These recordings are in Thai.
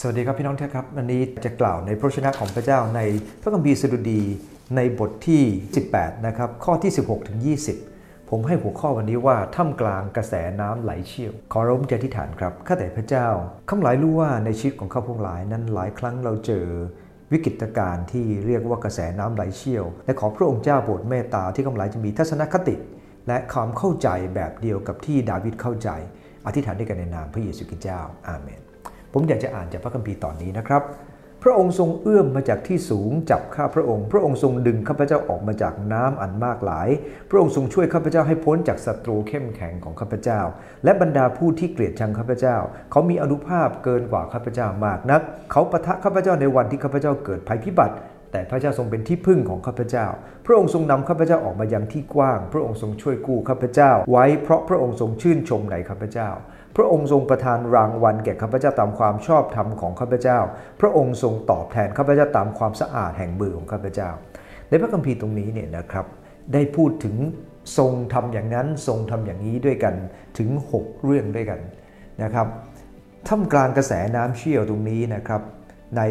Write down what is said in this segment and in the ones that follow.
สวัสดีครับพี่น้องท่านครับวันนี้จะกล่าวในพระชนะของพระเจ้าในพระคัมภีร์สดุดีในบทที่ 18 นะครับ ข้อที่ 16 ถึง 20 ผมให้หัวข้อวันนี้ว่าท่ามกลางกระแสน้ำไหลเชี่ยว ขอร่มใจที่ฐานครับข้าแต่พระเจ้าคำหลายรู้ว่าในชีวิตของข้าพงหลายนั้นหลายครั้งเราเจอวิกฤตการณ์ที่เรียกว่ากระแสน้ำไหลเชี่ยว และขอพระองค์เจ้าโปรดเมตตาที่คำหลายจะมีทัศนคติ และความเข้าใจแบบเดียวกับที่ดาวิดเข้าใจ อธิษฐานด้วยกันในนามพระเยซูคริสต์เจ้าอาเมน ผมอยากจะอ่านจากพระคัมภีร์ตอนนี้นะครับ พระองค์ทรงเอื้อมมาจากที่สูงจับข้าพระองค์ พระองค์ทรงดึงข้าพเจ้าออกมาจากน้ำอันมากหลาย พระองค์ทรงช่วยข้าพเจ้าให้พ้นจากศัตรูเข้มแข็งของข้าพเจ้า และบรรดาผู้ที่เกลียดชังข้าพเจ้า เขามีอนุภาพเกินกว่าข้าพเจ้ามากนัก เขาปะทะข้าพเจ้าในวันที่ข้าพเจ้าเกิดภัยพิบัติ แต่พระเจ้าทรงเป็นที่พึ่งของข้าพเจ้า พระองค์ทรงนำข้าพเจ้าออกมายังที่กว้าง พระองค์ทรงช่วยกู้ข้าพเจ้า ไว้เพราะพระองค์ทรงชื่นชมในข้าพเจ้า พระองค์ทรงประทานรางวัลแก่ข้าพเจ้าตามความชอบธรรมของข้าพเจ้า พระองค์ทรงตอบแทนข้าพเจ้าตามความสะอาดแห่งมือของข้าพเจ้า ในพระคัมภีร์ตรงนี้เนี่ยนะครับได้พูดถึงทรงทำอย่างนั้นทรงทำอย่างนี้ด้วยกันถึง 6 เรื่องด้วยกันนะครับท่ามกลางกระแสน้ำเชี่ยวตรงนี้นะครับ ใน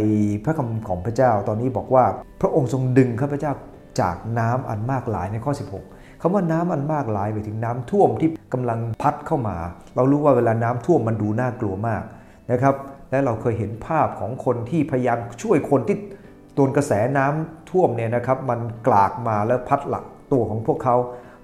พระคำของพระเจ้าตอนนี้บอกว่า พระองค์ทรงดึงข้าพเจ้าจากน้ำอันมากหลายในข้อ 16คำว่าน้ำอันมากหลายไปถึงน้ำท่วมที่กำลังพัดเข้ามา เรารู้ว่าเวลาน้ำท่วมมันดูน่ากลัวมากนะครับและเราเคยเห็นภาพของคนที่พยายามช่วยคนที่โดนกระแสน้ำท่วมเนี่ยนะครับมันกลากมาแล้วพัดหลักตัวของพวกเขา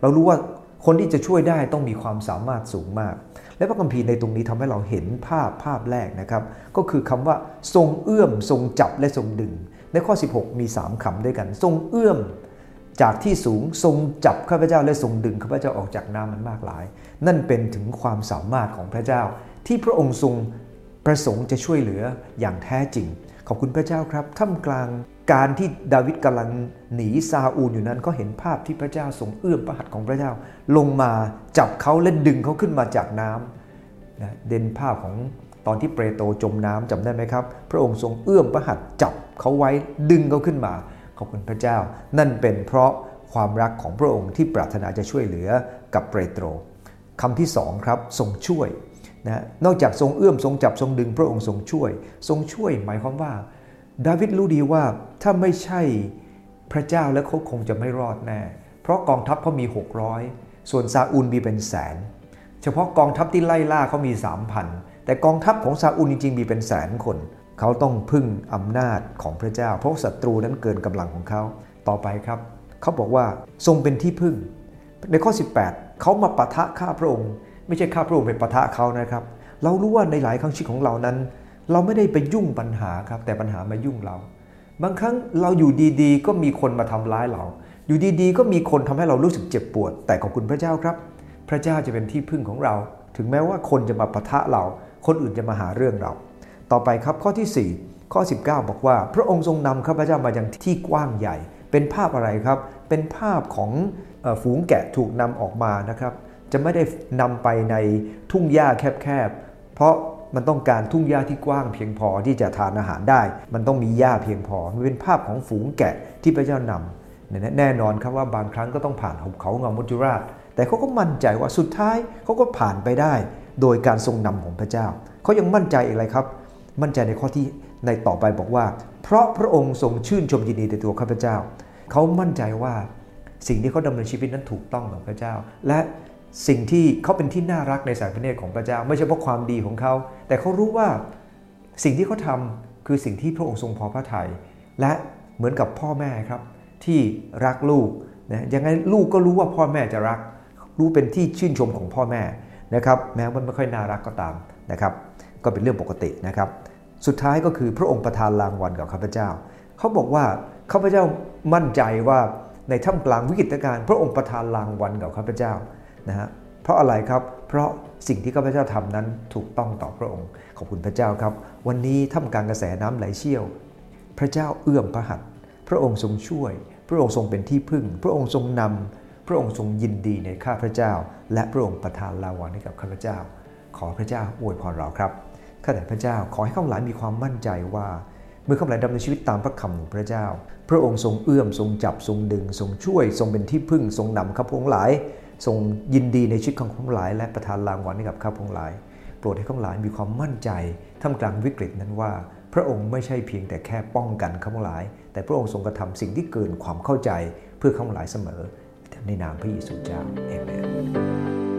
เรารู้ว่า คนที่จะช่วยได้ต้องมีความสามารถสูงมาก และพระคัมภีร์ในตรงนี้ทำให้เราเห็นภาพภาพแรกนะครับ ก็คือคำว่าทรงเอื้อม ทรงจับและทรงดึง ในข้อ 16 มี 3คำด้วยกัน ทรงเอื้อมจากที่สูงทรงจับข้าพเจ้าและทรงดึงข้าพเจ้าออกจากน้ำมันมากหลาย นั่นเป็นถึงความสามารถของพระเจ้า ที่พระองค์ทรงประสงค์จะช่วยเหลืออย่างแท้จริง ขอบคุณพระเจ้าครับท่ามกลางการที่ดาวิดกำลังหนีซาอูลอยู่นั้นก็เห็นภาพที่พระเจ้าทรงเอื้อมพระหัตของพระเจ้า ลงมาจับเขาและดึงเขาขึ้นมาจากน้ำนะเด่นภาพของตอนที่เปโตรจมน้ำจำได้ไหมครับ พระองค์ทรงเอื้อมพระหัตจับเขาไว้ดึงเขาขึ้นมา ขอบคุณพระเจ้า นั่นเป็นเพราะความรักของพระองค์ที่ปรารถนาจะช่วยเหลือกับเปโตรคำที่สองครับทรงช่วยนะนอกจากทรงเอื้อมทรงจับทรงดึงพระองค์ทรงช่วย ทรงช่วยหมายความว่า ดาวิดรู้ดีว่าถ้าไม่ใช่พระเจ้าแล้วเขาคงจะไม่รอดแน่ เพราะกองทัพเขามี 600 ส่วนซาอูลมีเป็นแสน เฉพาะกองทัพที่ไล่ล่าเขามี 3,000 แต่กองทัพของซาอูลจริงๆ มีเป็นแสนคน เขาต้องพึ่งอำนาจของพระเจ้า เพราะศัตรูนั้นเกินกำลังของเขา ต่อไปครับ เขาบอกว่าทรงเป็นที่พึ่ง ในข้อ 18 เขามาปะทะข้าพระองค์ ไม่ใช่ข้าพระองค์ไปปะทะเขานะครับ เรารู้ว่าในหลายครั้งชีวิตของเรานั้น เราไม่ได้ไปยุ่งปัญหาครับ แต่ปัญหามายุ่งเรา บางครั้งเราอยู่ดีๆ ก็มีคนมาทำร้ายเรา อยู่ดีๆ ก็มีคนทำให้เรารู้สึกเจ็บปวด แต่ขอบคุณพระเจ้าครับ พระเจ้าจะเป็นที่พึ่งของเรา ถึงแม้ว่าคนจะมาปะทะเรา คนอื่นจะมาหาเรื่องเรา ต่อไปครับข้อที่ 4 ข้อ 19 บอกว่า พระองค์ทรงนำข้าพเจ้ามายังที่กว้างใหญ่ เป็นภาพอะไรครับ เป็นภาพของฝูงแกะถูกนำออกมานะครับ จะไม่ได้นำไปในทุ่งหญ้าแคบๆเพราะ มันต้องการทุ่งหญ้าที่กว้างเพียงพอที่จะทานอาหารได้ มันต้องมีหญ้าเพียงพอ มันเป็นภาพของฝูงแกะที่พระเจ้านำแน่นอนครับว่าบางครั้งก็ต้องผ่านหุบเขาเงามุจุราช แต่เขาก็มั่นใจว่าสุดท้ายเขาก็ผ่านไปได้ โดยการทรงนำของพระเจ้า เขายังมั่นใจอะไรครับ มั่นใจในข้อที่ในต่อไปบอกว่า เพราะพระองค์ทรงชื่นชมยินดีในตัวข้าพเจ้า เขามั่นใจว่าสิ่งที่เขาดำเนินชีวิตนั้นถูกต้องกับพระเจ้า และ สิ่งที่เขาเป็นที่น่ารักในสายพระเนตรของพระเจ้า ไม่ใช่เพราะความดีของเขา แต่เขารู้ว่าสิ่งที่เขาทำคือสิ่งที่พระองค์ทรงพอพระทยัยและเหมือนกับพ่อแม่ครับ ที่รักลูกนะยังไงลูกก็รู้ว่าพ่อแม่จะรัก รู้เป็นที่ชื่นชมของพ่อแม่นะครับ แม้มันไม่ค่อยน่ารักก็ตามนะครับ ก็เป็นเรื่องปกตินะครับ สุดท้ายก็คือพระองค์ประทานรางวัลกับข้าพเจ้า เขาบอกว่าข้าพเจ้ามั่นใจว่าในท่ามกลางวิกฤตการณ์พระองค์ประทานรางวัลกับข้าพเจ้า นะฮะเพราะอะไรครับ เพราะสิ่งที่ข้าพเจ้าทำนั้นถูกต้องต่อพระองค์ ขอบคุณพระเจ้าครับ วันนี้ท่ามกลางกระแสน้ำไหลเชี่ยว พระเจ้าเอื้อมพระหัตถ์พระองค์ทรงช่วย พระองค์ทรงเป็นที่พึ่ง พระองค์ทรงนำพระองค์ทรงยินดีในข้าพระเจ้า และพระองค์ประทานราวัลให้กับข้าพเจ้า ขอพระเจ้าอวยพรเราครับข้าแต่พระเจ้าขอให้ข้าหลายมีความมั่นใจว่า เมื่อข้าหลายดำเนินชีวิตตามพระคำของพระเจ้า พระองค์ทรงเอื้อมทรงจับทรงดึง ทรงช่วย ทรงเป็นที่พึ่งทรงนำข้าพงหลาย ทรงยินดีในชีวิตของข้าพงหลาย และประทานรางวัลให้กับข้าพงหลาย โปรดให้ข้าพเจ้ามีความมั่นใจท่ามกลางวิกฤตนั้นว่า พระองค์ไม่ใช่เพียงแต่แค่ป้องกันข้าพงหลาย แต่พระองค์ทรงกระทำสิ่งที่เกินความเข้าใจเพื่อข้าพงหลายเสมอในนามพระเยซูเจ้าเอเมน